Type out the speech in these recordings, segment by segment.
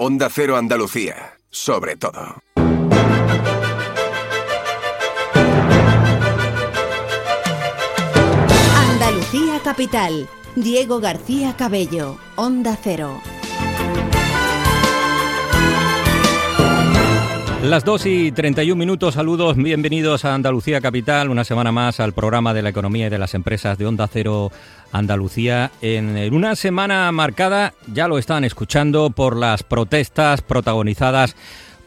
Onda Cero Andalucía, sobre todo. Andalucía Capital, Diego García Cabello, Onda Cero. Las 2 y 31 minutos, saludos, bienvenidos a Andalucía Capital, una semana más al programa de la economía y de las empresas de Onda Cero Andalucía. En una semana marcada, ya lo están escuchando, por las protestas protagonizadas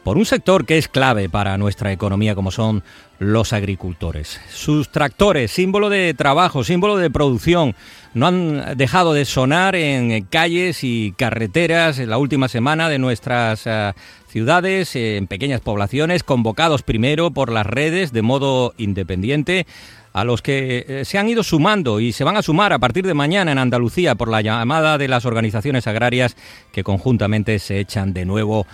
por un sector que es clave para nuestra economía como son los agricultores. Sus tractores, símbolo de trabajo, símbolo de producción, no han dejado de sonar en calles y carreteras en la última semana de nuestras eh, ciudades, en pequeñas poblaciones, convocados primero por las redes de modo independiente a los que eh, se han ido sumando y se van a sumar a partir de mañana en Andalucía por la llamada de las organizaciones agrarias que conjuntamente se echan de nuevo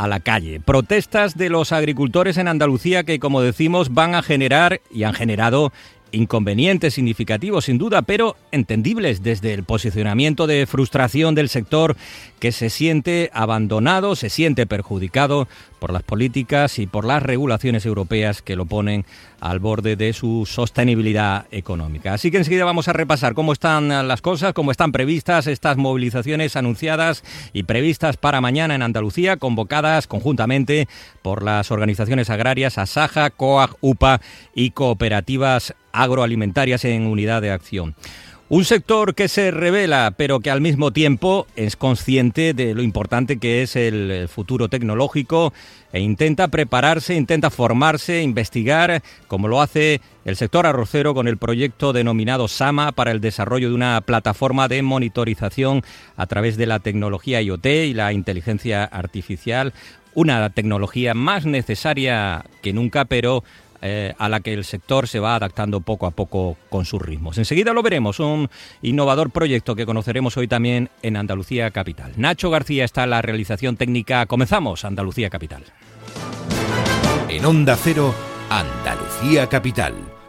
a la calle. Protestas de los agricultores en Andalucía que, como decimos, van a generar y han generado inconvenientes significativos sin duda, pero entendibles desde el posicionamiento de frustración del sector que se siente abandonado, se siente perjudicado por las políticas y por las regulaciones europeas que lo ponen al borde de su sostenibilidad económica. Así que enseguida vamos a repasar cómo están las cosas, cómo están previstas estas movilizaciones anunciadas y previstas para mañana en Andalucía, convocadas conjuntamente por las organizaciones agrarias Asaja, COAG, UPA y cooperativas agroalimentarias en unidad de acción. Un sector que se revela, pero que al mismo tiempo es consciente de lo importante que es el futuro tecnológico e intenta prepararse, intenta formarse, investigar, como lo hace el sector arrocero con el proyecto denominado SAMA para el desarrollo de una plataforma de monitorización a través de la tecnología IoT y la inteligencia artificial, una tecnología más necesaria que nunca, pero eh, a la que el sector se va adaptando poco a poco con sus ritmos. Enseguida lo veremos, un innovador proyecto que conoceremos hoy también en Andalucía Capital. Nacho García está en la realización técnica. Comenzamos Andalucía Capital. En Onda Cero, Andalucía Capital.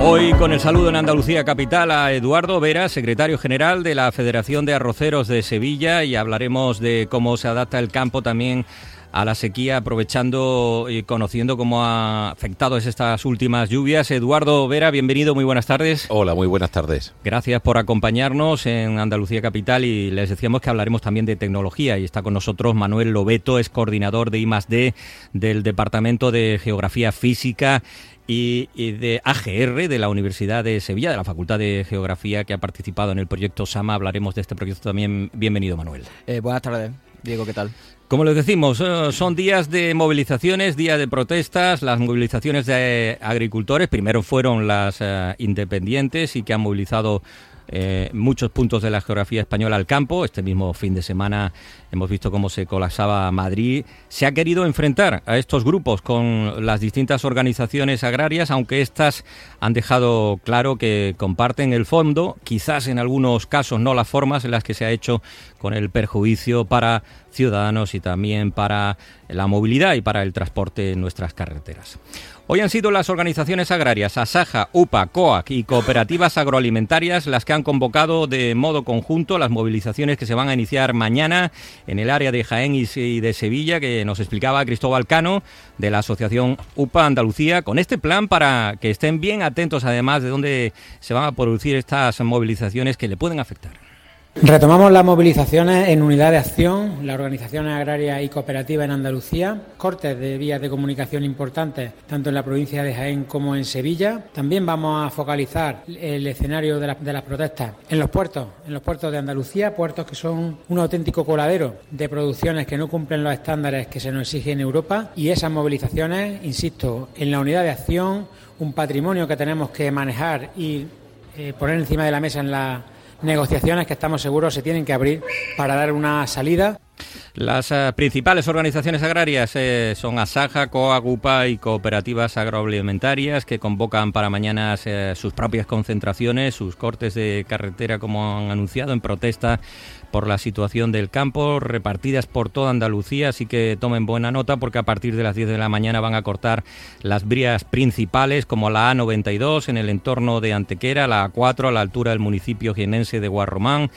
Hoy con el saludo en Andalucía Capital a Eduardo Vera, secretario general de la Federación de Arroceros de Sevilla y hablaremos de cómo se adapta el campo también a la sequía, aprovechando y conociendo cómo ha afectado estas últimas lluvias. Eduardo Vera, bienvenido, muy buenas tardes. Hola, muy buenas tardes. Gracias por acompañarnos en Andalucía Capital y les decíamos que hablaremos también de tecnología y está con nosotros Manuel Lobeto, es coordinador de I+D del Departamento de Geografía Física y, de AGR de la Universidad de Sevilla, de la Facultad de Geografía, que ha participado en el proyecto SAMA. Hablaremos de este proyecto también. Bienvenido, Manuel. Eh, buenas tardes, Diego, ¿qué tal? Como les decimos, eh, son días de movilizaciones, días de protestas. Las movilizaciones de agricultores primero fueron las eh, independientes y que han movilizado eh, muchos puntos de la geografía española al campo. Este mismo fin de semana hemos visto cómo se colapsaba Madrid. Se ha querido enfrentar a estos grupos con las distintas organizaciones agrarias, aunque éstas han dejado claro que comparten el fondo, quizás en algunos casos no las formas en las que se ha hecho con el perjuicio para ciudadanos y también para la movilidad y para el transporte en nuestras carreteras. Hoy han sido las organizaciones agrarias Asaja, UPA, COAC y cooperativas agroalimentarias las que han convocado de modo conjunto las movilizaciones que se van a iniciar mañana en el área de Jaén y de Sevilla, que nos explicaba Cristóbal Cano de la Asociación UPA Andalucía, con este plan para que estén bien atentos además de dónde se van a producir estas movilizaciones que le pueden afectar. Retomamos las movilizaciones en unidad de acción, las organizaciones agrarias y cooperativas en Andalucía, cortes de vías de comunicación importantes tanto en la provincia de Jaén como en Sevilla. También vamos a focalizar el escenario de, las protestas en los puertos, en los puertos de Andalucía, puertos que son un auténtico coladero de producciones que no cumplen los estándares que se nos exigen en Europa y esas movilizaciones, insisto, en la unidad de acción, un patrimonio que tenemos que manejar y eh, poner encima de la mesa en la negociaciones que estamos seguros se tienen que abrir para dar una salida. Las eh, principales organizaciones agrarias eh, son Asaja, Coagupa y cooperativas agroalimentarias que convocan para mañana eh, sus propias concentraciones, sus cortes de carretera, como han anunciado, en protesta por la situación del campo, repartidas por toda Andalucía, así que tomen buena nota porque a partir de las 10 de la mañana van a cortar las vías principales como la A92 en el entorno de Antequera, la A4 a la altura del municipio jienense de Guarromán,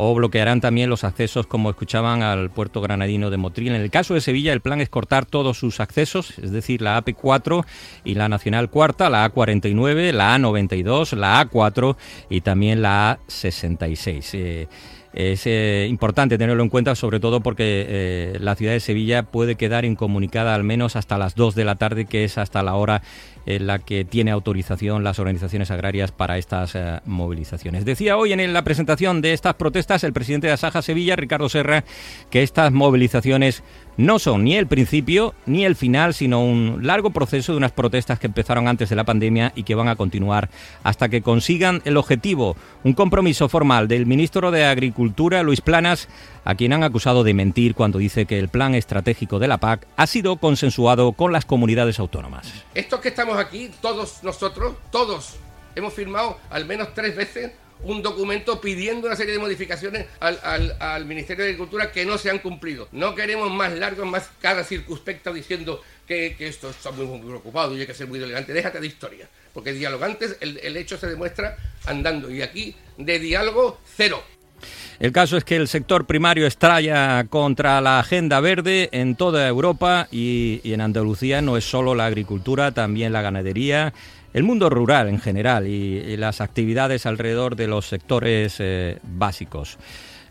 o bloquearán también los accesos, como escuchaban, al puerto granadino de Motril. En el caso de Sevilla, el plan es cortar todos sus accesos, es decir, la AP4 y la Nacional Cuarta, la A49, la A92, la A4 y también la A66. Es eh, importante tenerlo en cuenta, sobre todo porque eh, la ciudad de Sevilla puede quedar incomunicada al menos hasta las 2 de la tarde, que es hasta la hora en la que tiene autorización las organizaciones agrarias para estas eh, movilizaciones. Decía hoy en la presentación de estas protestas el presidente de Asaja Sevilla, Ricardo Serra, que estas movilizaciones no son ni el principio ni el final, sino un largo proceso de unas protestas que empezaron antes de la pandemia y que van a continuar hasta que consigan el objetivo, un compromiso formal del ministro de Agricultura, Luis Planas, a quien han acusado de mentir cuando dice que el plan estratégico de la PAC ha sido consensuado con las comunidades autónomas. Estos que estamos aquí, todos nosotros, todos, hemos firmado al menos tres veces un documento pidiendo una serie de modificaciones al, Ministerio de Agricultura que no se han cumplido. No queremos más largos, más cada circunspecta diciendo que, esto está muy, muy, preocupado y hay que ser muy elegante. Déjate de historia, porque dialogantes el, el hecho se demuestra andando y aquí de diálogo cero. El caso es que el sector primario estralla contra la agenda verde en toda Europa y, en Andalucía no es solo la agricultura, también la ganadería, el mundo rural en general y, las actividades alrededor de los sectores eh, básicos.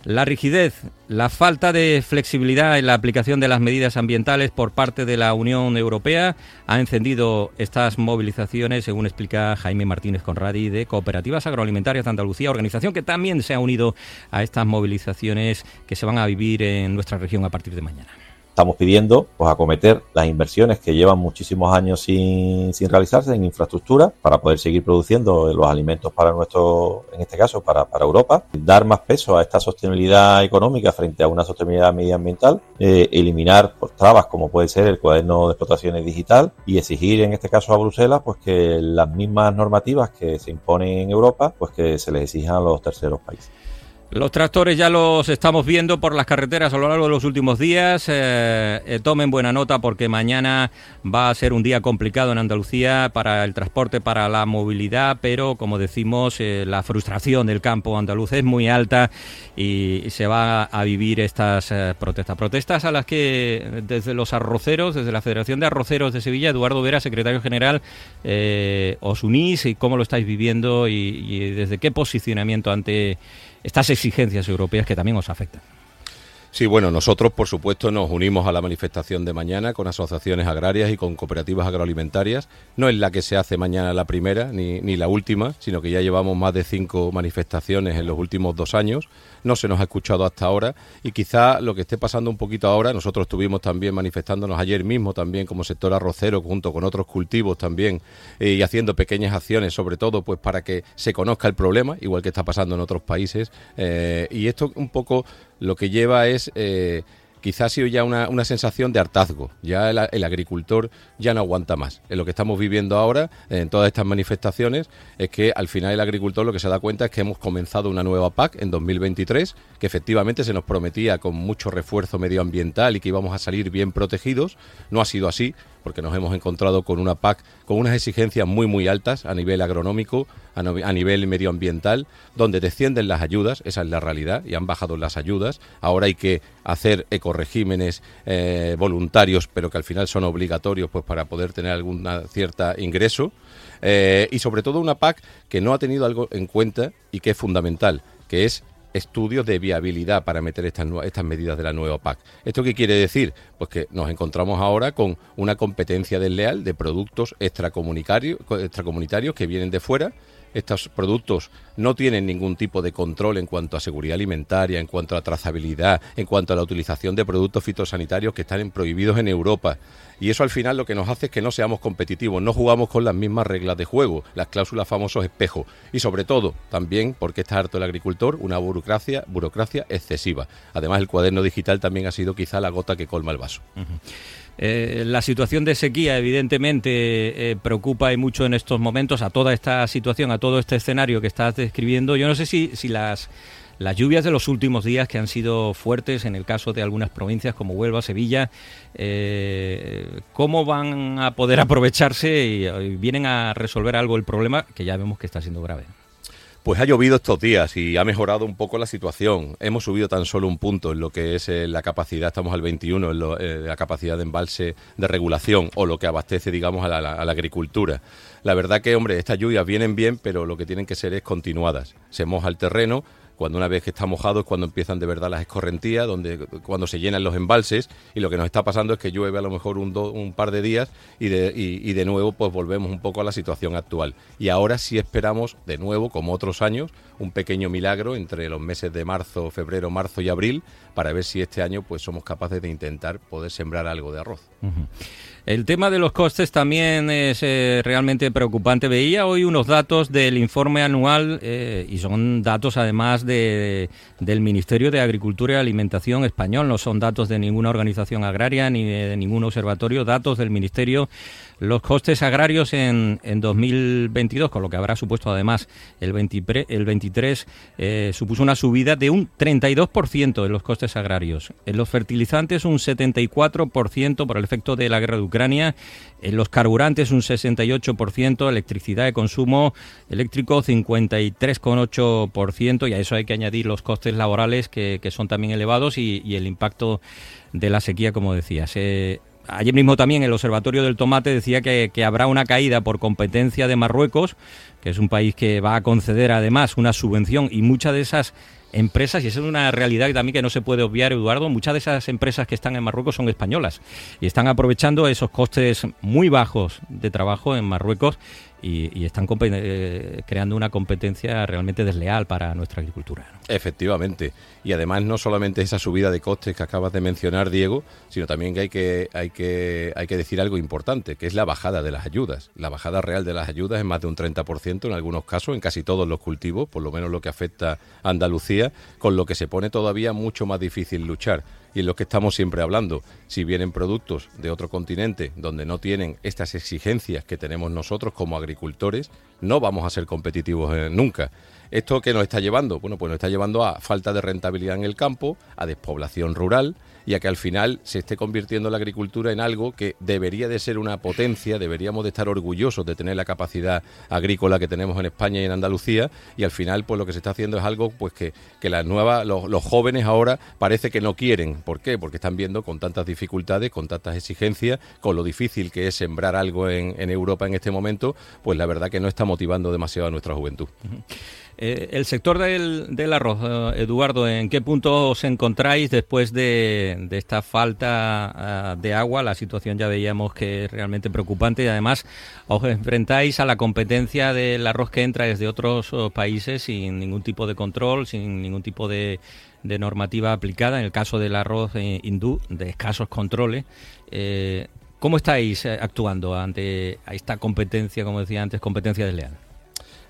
La rigidez, la falta de flexibilidad en la aplicación de las medidas ambientales por parte de la Unión Europea ha encendido estas movilizaciones, según explica Jaime Martínez Conradi de Cooperativas Agroalimentarias de Andalucía, organización que también se ha unido a estas movilizaciones que se van a vivir en nuestra región a partir de mañana estamos pidiendo pues acometer las inversiones que llevan muchísimos años sin, sin, realizarse en infraestructura para poder seguir produciendo los alimentos para nuestro, en este caso, para, para Europa, dar más peso a esta sostenibilidad económica frente a una sostenibilidad medioambiental, eh, eliminar pues, trabas como puede ser el cuaderno de explotaciones digital y exigir en este caso a Bruselas pues que las mismas normativas que se imponen en Europa pues que se les exijan a los terceros países. Los tractores ya los estamos viendo por las carreteras a lo largo de los últimos días. Eh, eh, tomen buena nota porque mañana va a ser un día complicado en Andalucía para el transporte, para la movilidad, pero como decimos, eh, la frustración del campo andaluz es muy alta y, se va a vivir estas protestas. Protestas a las que desde los arroceros, desde la Federación de Arroceros de Sevilla, Eduardo Vera, secretario general, os unís y cómo lo estáis viviendo y desde qué posicionamiento ante estas exigencias europeas que también os afectan. Sí, bueno, nosotros por supuesto nos unimos a la manifestación de mañana con asociaciones agrarias y con cooperativas agroalimentarias. No es la que se hace mañana la primera ni, ni la última, sino que ya llevamos más de cinco manifestaciones en los últimos dos años. No se nos ha escuchado hasta ahora y quizá lo que esté pasando un poquito ahora, nosotros estuvimos también manifestándonos ayer mismo también como sector arrocero junto con otros cultivos también eh, y haciendo pequeñas acciones sobre todo pues para que se conozca el problema, igual que está pasando en otros países. Eh, y esto un poco lo que lleva es eh, quizás ha sido ya una, una, sensación de hartazgo. Ya el, agricultor ya no aguanta más. En lo que estamos viviendo ahora, en todas estas manifestaciones, es que al final el agricultor lo que se da cuenta es que hemos comenzado una nueva PAC en 2023, que efectivamente se nos prometía con mucho refuerzo medioambiental y que íbamos a salir bien protegidos. No ha sido así porque nos hemos encontrado con una PAC con unas exigencias muy muy altas a nivel agronómico, a, nivel medioambiental, donde descienden las ayudas, esa es la realidad, y han bajado las ayudas. Ahora hay que hacer ecoregímenes eh, voluntarios, pero que al final son obligatorios pues para poder tener alguna cierta ingreso. Eh, y sobre todo una PAC que no ha tenido algo en cuenta y que es fundamental, que es estudios de viabilidad para meter estas, estas medidas de la nueva PAC. ¿Esto qué quiere decir? Pues que nos encontramos ahora con una competencia desleal de productos extracomunitarios, extracomunitarios que vienen de fuera estos productos no tienen ningún tipo de control en cuanto a seguridad alimentaria, en cuanto a trazabilidad, en cuanto a la utilización de productos fitosanitarios que están prohibidos en Europa. Y eso al final lo que nos hace es que no seamos competitivos, no jugamos con las mismas reglas de juego, las cláusulas famosos espejos. Y sobre todo, también, porque está harto el agricultor, una burocracia, burocracia excesiva. Además, el cuaderno digital también ha sido quizá la gota que colma el vaso. Eh, la situación de sequía, evidentemente, eh, preocupa y mucho en estos momentos a toda esta situación, a todo este escenario que estás describiendo. Yo no sé si, las lluvias de los últimos días, que han sido fuertes en el caso de algunas provincias como Huelva, Sevilla, eh, ¿cómo van a poder aprovecharse y vienen a resolver algo el problema que ya vemos que está siendo grave? Pues ha llovido estos días y ha mejorado un poco la situación. Hemos subido tan solo un punto en lo que es eh, la capacidad, estamos al 21 en eh, la capacidad de embalse de regulación o lo que abastece, digamos, a la, agricultura. La verdad que, hombre, estas lluvias vienen bien, pero lo que tienen que ser es continuadas. Se moja el terreno, cuando una vez que está mojado es cuando empiezan de verdad las escorrentías, donde, cuando se llenan los embalses y lo que nos está pasando es que llueve a lo mejor un, un par de días y, de nuevo pues volvemos un poco a la situación actual. Y ahora sí esperamos de nuevo, como otros años, un pequeño milagro entre los meses de marzo, febrero, marzo y abril para ver si este año pues somos capaces de intentar poder sembrar algo de arroz. El tema de los costes también es eh, realmente preocupante. Veía hoy unos datos del informe anual eh, y son datos además de, del Ministerio de Agricultura y Alimentación español, no son datos de ninguna organización agraria ni de ningún observatorio, datos del Ministerio los costes agrarios en, en 2022, con lo que habrá supuesto además el, 23, el 23 eh, supuso una subida de un 32% en los costes agrarios. En los fertilizantes un 74% por el efecto de la guerra de. En los carburantes un 68%, electricidad de consumo eléctrico 53,8% y a eso hay que añadir los costes laborales que, que son también elevados y, el impacto de la sequía, como decías. Eh, Ayer mismo también el Observatorio del Tomate decía que, habrá una caída por competencia de Marruecos, que es un país que va a conceder además una subvención y muchas de esas empresas, y esa es una realidad también que no se puede obviar, Eduardo, muchas de esas empresas que están en Marruecos son españolas y están aprovechando esos costes muy bajos de trabajo en Marruecos y, están eh, creando una competencia realmente desleal para nuestra agricultura. Efectivamente. Y además no solamente esa subida de costes que acabas de mencionar, Diego, sino también que hay que, hay que, hay que decir algo importante, que es la bajada de las ayudas. La bajada real de las ayudas es más de un 30% en algunos casos, en casi todos los cultivos, por lo menos lo que afecta a Andalucía, con lo que se pone todavía mucho más difícil luchar y en lo que estamos siempre hablando. Si vienen productos de otro continente donde no tienen estas exigencias que tenemos nosotros como agricultores, no vamos a ser competitivos eh, nunca. ¿Esto qué nos está llevando? Bueno, pues nos está llevando a falta de rentabilidad en el campo, a despoblación rural, y a que al final se esté convirtiendo la agricultura en algo que debería de ser una potencia, deberíamos de estar orgullosos de tener la capacidad agrícola que tenemos en España y en Andalucía y al final pues lo que se está haciendo es algo pues que, que las nuevas, los, jóvenes ahora parece que no quieren. ¿Por qué? Porque están viendo con tantas dificultades, con tantas exigencias, con lo difícil que es sembrar algo en, en Europa en este momento, pues la verdad que no está motivando demasiado a nuestra juventud. Eh, el sector del, del arroz, eh, Eduardo, ¿en qué punto os encontráis después de, esta falta ah, de agua? La situación ya veíamos que es realmente preocupante y además os enfrentáis a la competencia del arroz que entra desde otros oh, países sin ningún tipo de control, sin ningún tipo de, normativa aplicada. En el caso del arroz eh, hindú, de escasos controles. ¿Cómo estáis actuando ante esta competencia, como decía antes, competencia desleal?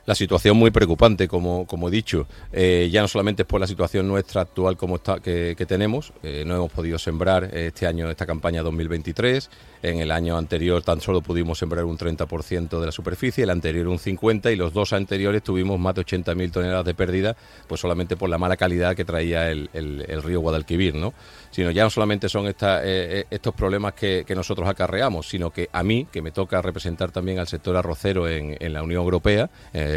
La situación muy preocupante, como, como he dicho. Eh, ya no solamente es por la situación nuestra actual como está, que, tenemos, eh, no hemos podido sembrar este año esta campaña 2023, en el año anterior tan solo pudimos sembrar un 30% de la superficie, el anterior un 50% y los dos anteriores tuvimos más de 80.000 toneladas de pérdida, pues solamente por la mala calidad que traía el, el, río Guadalquivir, ¿no? Sino ya no solamente son eh, estos problemas que, nosotros acarreamos, sino que a mí, que me toca representar también al sector arrocero en, en la Unión Europea,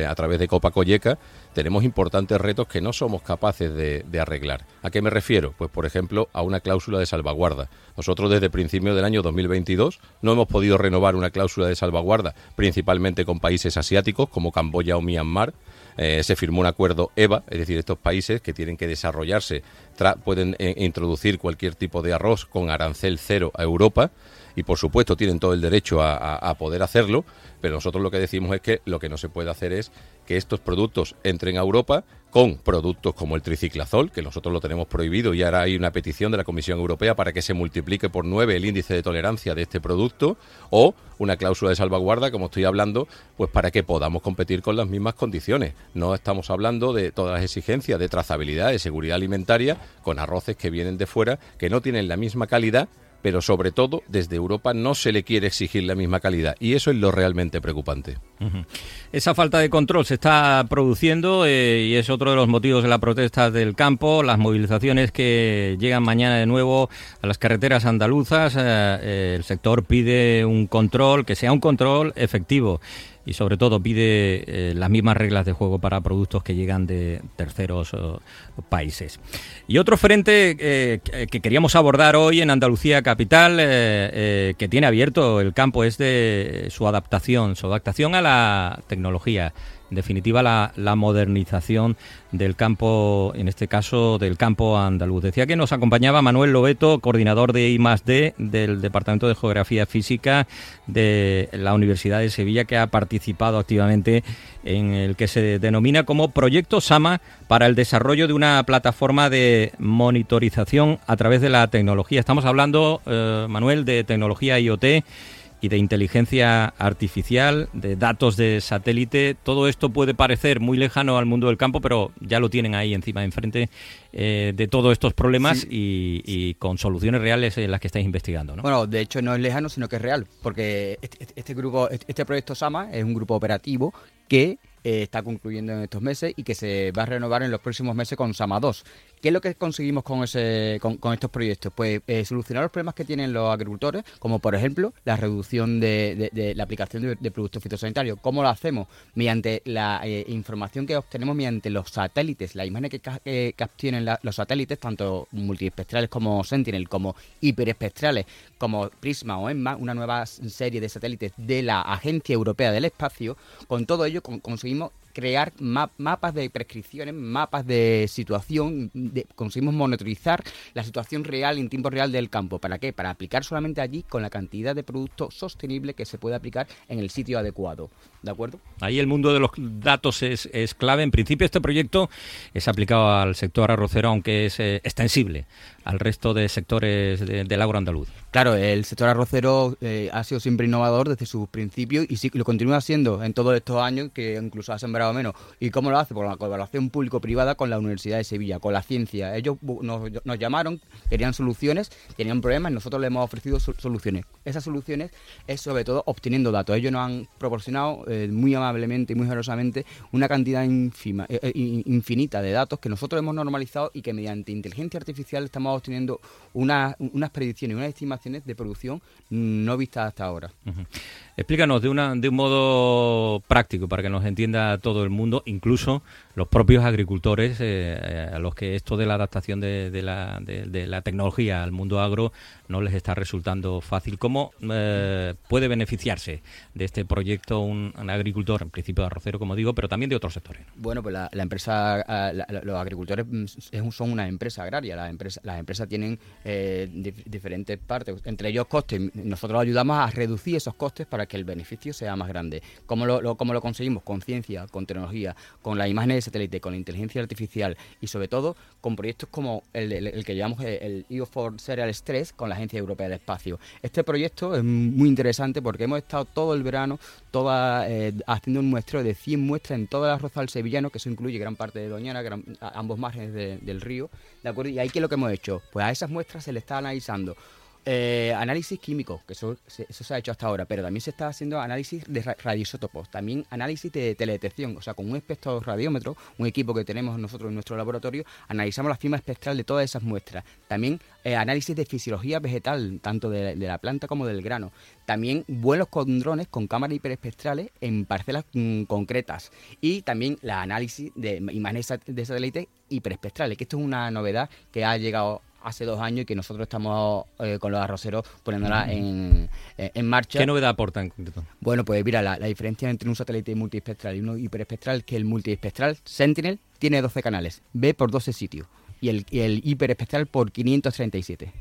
a través de Copa Colleca, tenemos importantes retos que no somos capaces de, arreglar. ¿A qué me refiero? Pues, por ejemplo, a una cláusula de salvaguarda. Nosotros desde principios del año 2022 no hemos podido renovar una cláusula de salvaguarda, principalmente con países asiáticos como Camboya o Myanmar. Eh, se firmó un acuerdo EVA, es decir, estos países que tienen que desarrollarse pueden eh, introducir cualquier tipo de arroz con arancel cero a Europa y por supuesto tienen todo el derecho a, poder hacerlo, pero nosotros lo que decimos es que lo que no se puede hacer es que estos productos entren a Europa con productos como el triciclazol, que nosotros lo tenemos prohibido y ahora hay una petición de la Comisión Europea para que se multiplique por nueve el índice de tolerancia de este producto, o una cláusula de salvaguarda, como estoy hablando, pues para que podamos competir con las mismas condiciones. No estamos hablando de todas las exigencias de trazabilidad, de seguridad alimentaria, con arroces que vienen de fuera, que no tienen la misma calidad pero sobre todo desde Europa no se le quiere exigir la misma calidad y eso es lo realmente preocupante. Esa falta de control se está produciendo eh, y es otro de los motivos de la protesta del campo, las movilizaciones que llegan mañana de nuevo a las carreteras andaluzas. Eh, eh, el sector pide un control, que sea un control efectivo y sobre todo pide eh, las mismas reglas de juego para productos que llegan de terceros países. Y otro frente eh, que queríamos abordar hoy en Andalucía Capital, eh, que tiene abierto el campo, es de su adaptación, su adaptación a la tecnología definitiva, la, modernización del campo, en este caso del campo andaluz. Decía que nos acompañaba Manuel Lobeto, coordinador de I+D del Departamento de Geografía Física de la Universidad de Sevilla, que ha participado activamente en el que se denomina como Proyecto Sama para el desarrollo de una plataforma de monitorización a través de la tecnología. Estamos hablando, eh, Manuel, de tecnología IoT y de inteligencia artificial, de datos de satélite. Todo esto puede parecer muy lejano al mundo del campo, pero ya lo tienen ahí encima, enfrente eh, de todos estos problemas y, con soluciones reales en las que estáis investigando. ¿no? Bueno, de hecho no es lejano, sino que es real, porque este, este, este grupo, este proyecto SAMA es un grupo operativo que eh, está concluyendo en estos meses y que se va a renovar en los próximos meses con SAMA 2. ¿Qué es lo que conseguimos con, ese, con, estos proyectos? Pues eh, solucionar los problemas que tienen los agricultores, como por ejemplo la reducción de, la aplicación de, productos fitosanitarios. ¿Cómo lo hacemos? Mediante la eh, información que obtenemos mediante los satélites, la imagen que, obtienen los satélites, tanto multiespectrales como Sentinel, como hiperespectrales, como Prisma o EMMA, una nueva serie de satélites de la Agencia Europea del Espacio. Con todo ello conseguimos crear mapas de prescripciones, mapas de situación, conseguimos monitorizar la situación real en tiempo real del campo. ¿Para qué? Para aplicar solamente allí con la cantidad de producto sostenible que se puede aplicar en el sitio adecuado. ¿De acuerdo? Ahí el mundo de los datos es, clave. En principio este proyecto es aplicado al sector arrocero, aunque es eh, extensible al resto de sectores del agro andaluz. Claro, el sector arrocero eh, ha sido siempre innovador desde sus principios y sí, lo continúa siendo en todos estos años, que incluso ha sembrado menos. ¿Y cómo lo hace? Por la colaboración público-privada con la Universidad de Sevilla, con la ciencia. Ellos nos, llamaron, querían soluciones, tenían problemas y nosotros les hemos ofrecido soluciones. Esas soluciones es sobre todo obteniendo datos. Ellos nos han proporcionado eh, muy amablemente y muy generosamente una cantidad eh, infinita de datos que nosotros hemos normalizado y que mediante inteligencia artificial estamos obteniendo unas predicciones y unas estimaciones de producción no vistas hasta ahora. Explícanos de, una, de un modo práctico para que nos entienda todo el mundo, incluso los propios agricultores, eh, a los que esto de la adaptación de, la, de, la, tecnología al mundo agro no les está resultando fácil. ¿Cómo eh, puede beneficiarse de este proyecto un, agricultor, en principio de arrocero, como digo, pero también de otros sectores? Bueno, pues la, empresa, ah, los agricultores mm, son una empresa agraria. Las empresas, las empresas tienen eh, diferentes partes, entre ellos costes. Nosotros ayudamos a reducir esos costes para que el beneficio sea más grande. ¿Cómo lo, cómo lo conseguimos? Con ciencia, con tecnología, con las imágenes de satélite, con la inteligencia artificial y sobre todo con proyectos como el, que llamamos el EU4 Serial Stress con la Agencia Europea del Espacio. Este proyecto es muy interesante porque hemos estado todo el verano toda, eh, haciendo un muestreo de 100 muestras en toda la Rozal sevillano, que eso incluye gran parte de Doñana, ambos márgenes del río, ¿de acuerdo? Y ahí, ¿qué es lo que hemos hecho? Pues a esas muestras se le está analizando eh, análisis químico, que eso, se ha hecho hasta ahora, pero también se está haciendo análisis de radioisótopos, también análisis de teledetección, o sea, con un espectroradiómetro, un equipo que tenemos nosotros en nuestro laboratorio, analizamos la firma espectral de todas esas muestras. También eh, análisis de fisiología vegetal, tanto de, la planta como del grano. También vuelos con drones con cámaras hiperespectrales en parcelas mm, concretas. Y también la análisis de imágenes de satélite hiperespectrales, que esto es una novedad que ha llegado hace dos años y que nosotros estamos eh, con los arroceros poniéndola en, en, marcha. ¿Qué novedad aporta en concreto? Bueno, pues mira, la, diferencia entre un satélite multiespectral y uno hiperespectral que el multiespectral Sentinel tiene 12 canales, ve por 12 sitios y el, el hiperespectral por 537.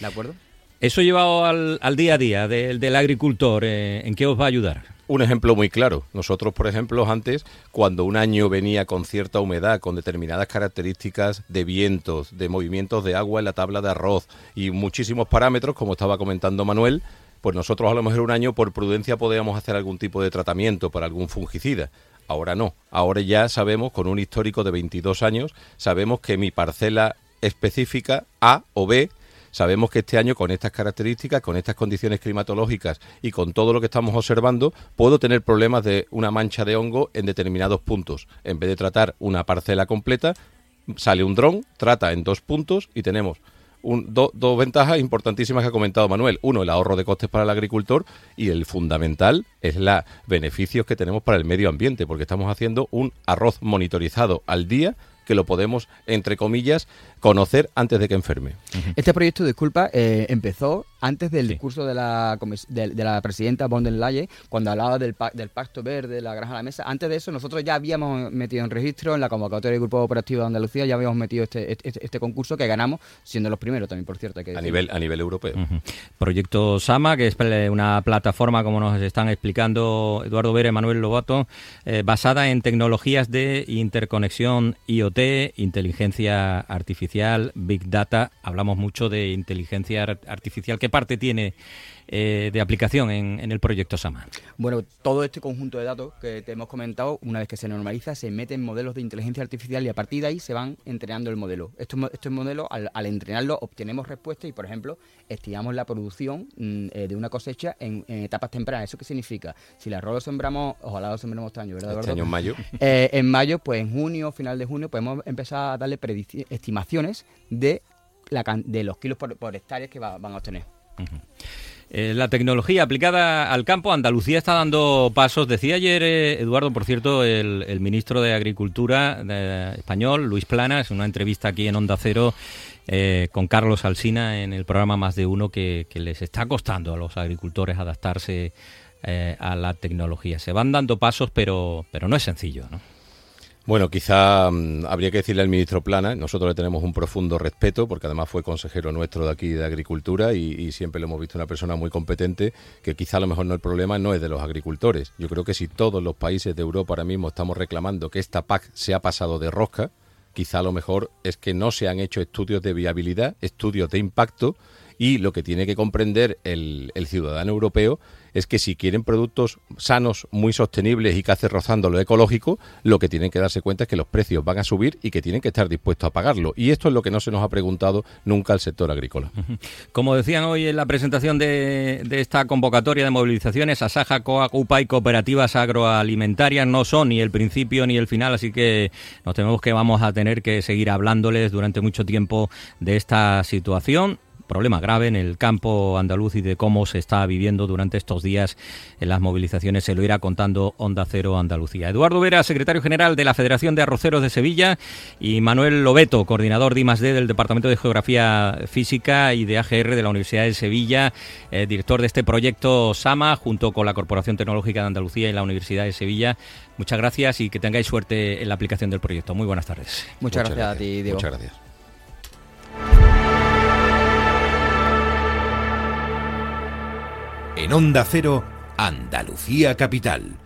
¿De acuerdo? Eso llevado al, al día a día del, del agricultor, eh, ¿en qué os va a ayudar? Un ejemplo muy claro. Nosotros, por ejemplo, antes, cuando un año venía con cierta humedad, con determinadas características de vientos, de movimientos de agua en la tabla de arroz y muchísimos parámetros, como estaba comentando Manuel, pues nosotros a lo mejor un año por prudencia podíamos hacer algún tipo de tratamiento para algún fungicida. Ahora no. Ahora ya sabemos, con un histórico de 22 años, sabemos que mi parcela específica A o B Sabemos que este año, con estas características, con estas condiciones climatológicas y con todo lo que estamos observando, puedo tener problemas de una mancha de hongo en determinados puntos. En vez de tratar una parcela completa, sale un dron, trata en dos puntos y tenemos dos ventajas importantísimas que ha comentado Manuel. Uno, el ahorro de costes para el agricultor y el fundamental es los beneficios que tenemos para el medio ambiente, porque estamos haciendo un arroz monitorizado al día que lo podemos, entre comillas, conocer antes de que enferme. Este proyecto, disculpa, eh, empezó antes del discurso de la, de, la presidenta von der Leyen, cuando hablaba del, del Pacto Verde, la granja a la mesa. Antes de eso, nosotros ya habíamos metido en registro, en la convocatoria del Grupo Operativo de Andalucía, ya habíamos metido este, este, este, este concurso que ganamos, siendo los primeros también, por cierto. a, nivel, a nivel europeo. Proyecto SAMA, que es una plataforma, como nos están explicando Eduardo Vera y Manuel Lobato, eh, basada en tecnologías de interconexión IoT, inteligencia artificial, Big Data. Hablamos mucho de inteligencia artificial. ¿Qué parte tiene eh, de aplicación en, el proyecto SAMA? Bueno, todo este conjunto de datos que te hemos comentado, una vez que se normaliza, se meten modelos de inteligencia artificial y a partir de ahí se van entrenando el modelo. Estos, estos modelos, al, entrenarlo, obtenemos respuestas y, por ejemplo, estimamos la producción mm, eh, de una cosecha en, etapas tempranas. ¿Eso qué significa? Si el arroz lo sembramos, ojalá lo sembremos este año, ¿verdad? Este año en mayo. Eh, en mayo, pues en junio, final de junio, podemos empezar a darle estimaciones de, la, de los kilos por, hectárea que van a obtener. Eh, la tecnología aplicada al campo, Andalucía está dando pasos. Decía ayer, eh, Eduardo, por cierto, el, ministro de Agricultura español, Luis Planas, en una entrevista aquí en Onda Cero eh, con Carlos Alsina en el programa Más de Uno, que, les está costando a los agricultores adaptarse a la tecnología. Se van dando pasos, pero, pero no es sencillo, ¿no? Bueno, quizá mm, habría que decirle al ministro Plana, nosotros le tenemos un profundo respeto, porque además fue consejero nuestro de aquí de Agricultura y, siempre lo hemos visto una persona muy competente, que quizá a lo mejor no el problema no es de los agricultores. Yo creo que si todos los países de Europa ahora mismo estamos reclamando que esta PAC se ha pasado de rosca, quizá a lo mejor es que no se han hecho estudios de viabilidad, estudios de impacto, y lo que tiene que comprender el, el ciudadano europeo es que si quieren productos sanos, muy sostenibles y casi rozando lo ecológico, lo que tienen que darse cuenta es que los precios van a subir y que tienen que estar dispuestos a pagarlo. Y esto es lo que no se nos ha preguntado nunca al sector agrícola. Como decían hoy en la presentación de, esta convocatoria de movilizaciones, Asaja, COAC, UPA y cooperativas agroalimentarias no son ni el principio ni el final, así que nos tememos que vamos a tener que seguir hablándoles durante mucho tiempo de esta situación problema grave en el campo andaluz y de cómo se está viviendo durante estos días en las movilizaciones. Se lo irá contando Onda Cero Andalucía. Eduardo Vera, secretario general de la Federación de Arroceros de Sevilla, y Manuel Lobeto, coordinador de I+D del Departamento de Geografía Física y de AGR de la Universidad de Sevilla, eh, director de este proyecto SAMA, junto con la Corporación Tecnológica de Andalucía y la Universidad de Sevilla. Muchas gracias y que tengáis suerte en la aplicación del proyecto. Muy buenas tardes. Muchas, gracias, a ti, Diego. Muchas gracias. En Onda Cero, Andalucía Capital.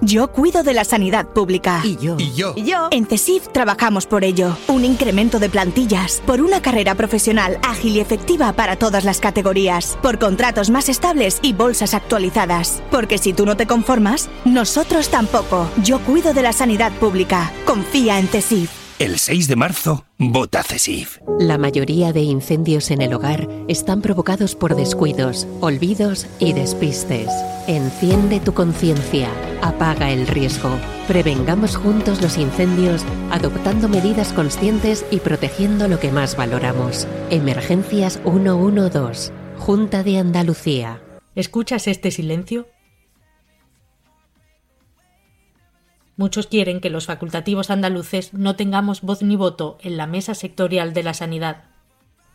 Yo cuido de la sanidad pública. Y yo. Y yo. Y yo. En CESIF trabajamos por ello. Un incremento de plantillas. Por una carrera profesional ágil y efectiva para todas las categorías. Por contratos más estables y bolsas actualizadas. Porque si tú no te conformas, nosotros tampoco. Yo cuido de la sanidad pública. Confía en CESIF. El 6 de marzo, vota CESIF. La mayoría de incendios en el hogar están provocados por descuidos, olvidos y despistes. Enciende tu conciencia, apaga el riesgo. Prevengamos juntos los incendios adoptando medidas conscientes y protegiendo lo que más valoramos. Emergencias 112, Junta de Andalucía. ¿Escuchas este silencio? Muchos quieren que los facultativos andaluces no tengamos voz ni voto en la mesa sectorial de la sanidad.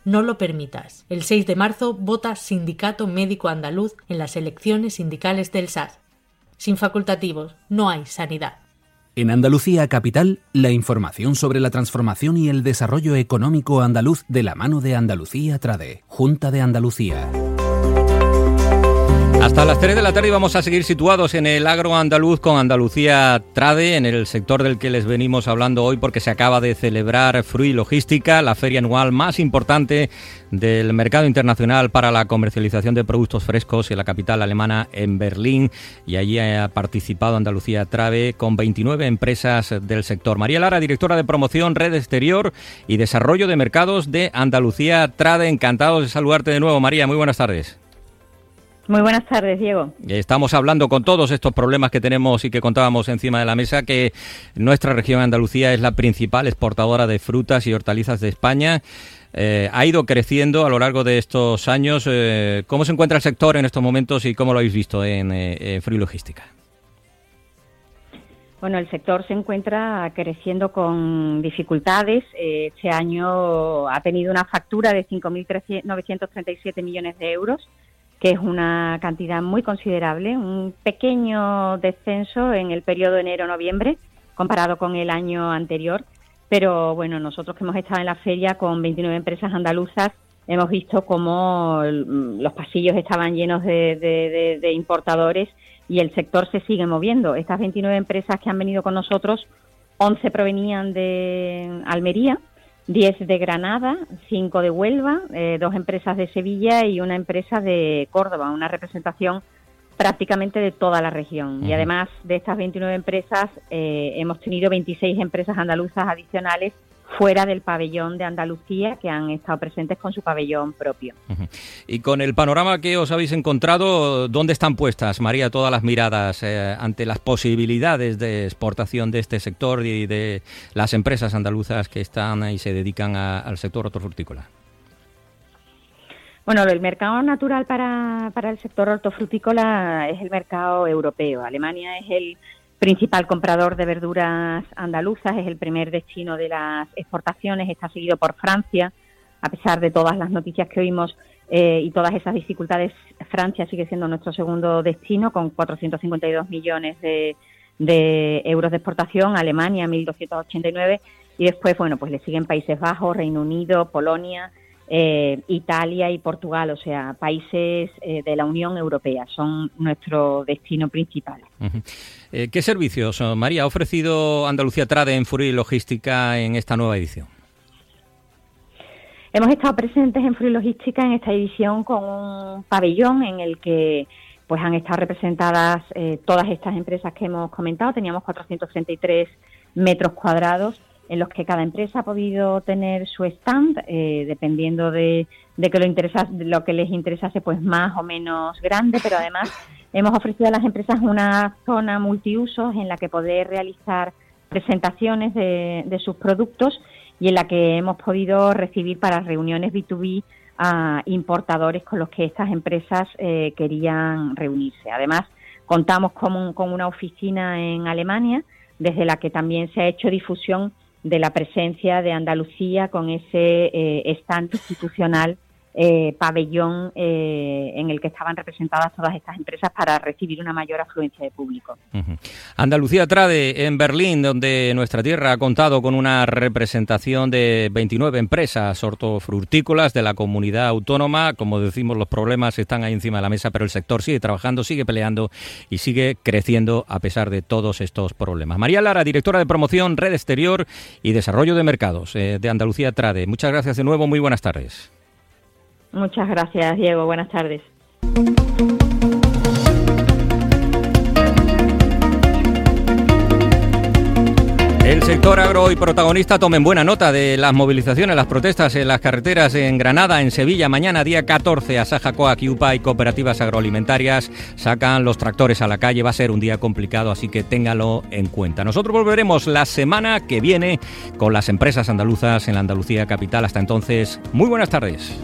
No lo permitas. El 6 de marzo vota Sindicato Médico Andaluz en las elecciones sindicales del SAS. Sin facultativos no hay sanidad. En Andalucía Capital, la información sobre la transformación y el desarrollo económico andaluz de la mano de Andalucía Trade, Junta de Andalucía. Hasta las 3 de la tarde vamos a seguir situados en el agro andaluz con Andalucía Trade, en el sector del que les venimos hablando hoy porque se acaba de celebrar Frui Logística, la feria anual más importante del mercado internacional para la comercialización de productos frescos en la capital alemana en Berlín y allí ha participado Andalucía Trade con 29 empresas del sector. María Lara, directora de promoción, red exterior y desarrollo de mercados de Andalucía Trade. Encantados de saludarte de nuevo, María. Muy buenas tardes. Muy buenas tardes, Diego. Estamos hablando con todos estos problemas que tenemos y que contábamos encima de la mesa, que nuestra región Andalucía es la principal exportadora de frutas y hortalizas de España. Eh, ha ido creciendo a lo largo de estos años. Eh, ¿Cómo se encuentra el sector en estos momentos y cómo lo habéis visto en, eh, Free Logística? Bueno, el sector se encuentra creciendo con dificultades. Este año ha tenido una factura de 5.937 millones de euros que es una cantidad muy considerable, un pequeño descenso en el periodo enero-noviembre comparado con el año anterior. Pero bueno, nosotros que hemos estado en la feria con 29 empresas andaluzas, hemos visto cómo los pasillos estaban llenos de, de importadores y el sector se sigue moviendo. Estas 29 empresas que han venido con nosotros, 11 provenían de Almería, 10 de Granada, 5 de Huelva, eh, dos empresas de Sevilla y una empresa de Córdoba, una representación prácticamente de toda la región. Y además de estas 29 empresas, eh, hemos tenido 26 empresas andaluzas adicionales fuera del pabellón de Andalucía que han estado presentes con su pabellón propio. Y con el panorama que os habéis encontrado, ¿dónde están puestas, María, todas las miradas eh, ante las posibilidades de exportación de este sector y de las empresas andaluzas que están y se dedican al sector hortofrutícola? Bueno, el mercado natural para, para el sector hortofrutícola es el mercado europeo. Alemania es el principal comprador de verduras andaluzas, es el primer destino de las exportaciones, está seguido por Francia, a pesar de todas las noticias que oímos eh, y todas esas dificultades, Francia sigue siendo nuestro segundo destino con 452 millones de, euros de exportación, Alemania 1.289 y después, bueno, pues le siguen Países Bajos, Reino Unido, Polonia, eh, Italia y Portugal, o sea, países eh, de la Unión Europea, son nuestro destino principal. Eh, ¿Qué servicios, María, ha ofrecido Andalucía Trade en Fury Logística en esta nueva edición? Hemos estado presentes en Fury Logística en esta edición con un pabellón en el que pues han estado representadas todas estas empresas que hemos comentado. Teníamos 433 metros cuadrados en los que cada empresa ha podido tener su stand, eh, dependiendo de, que lo, interesa, lo que les interesase, pues más o menos grande, pero además hemos ofrecido a las empresas una zona multiusos en la que poder realizar presentaciones de, sus productos y en la que hemos podido recibir para reuniones B2B a importadores con los que estas empresas eh, querían reunirse. Además, contamos con, con una oficina en Alemania desde la que también se ha hecho difusión de la presencia de Andalucía con ese eh, stand institucional eh, pabellón eh, en el que estaban representadas todas estas empresas para recibir una mayor afluencia de público. Andalucía Trade en Berlín, donde nuestra tierra ha contado con una representación de 29 empresas hortofrutícolas de la comunidad autónoma. Como decimos, los problemas están ahí encima de la mesa, pero el sector sigue trabajando, sigue peleando y sigue creciendo a pesar de todos estos problemas. María Lara, directora de promoción, red exterior y desarrollo de mercados de Andalucía Trade. Muchas gracias de nuevo, muy buenas tardes. Muchas gracias, Diego. Buenas tardes. El sector agro y protagonista tomen buena nota de las movilizaciones, las protestas en las carreteras en Granada, en Sevilla. Mañana, día 14, Asaja, Coac, UPA y cooperativas agroalimentarias sacan los tractores a la calle. Va a ser un día complicado, así que téngalo en cuenta. Nosotros volveremos la semana que viene con las empresas andaluzas en la Andalucía capital. Hasta entonces, muy buenas tardes.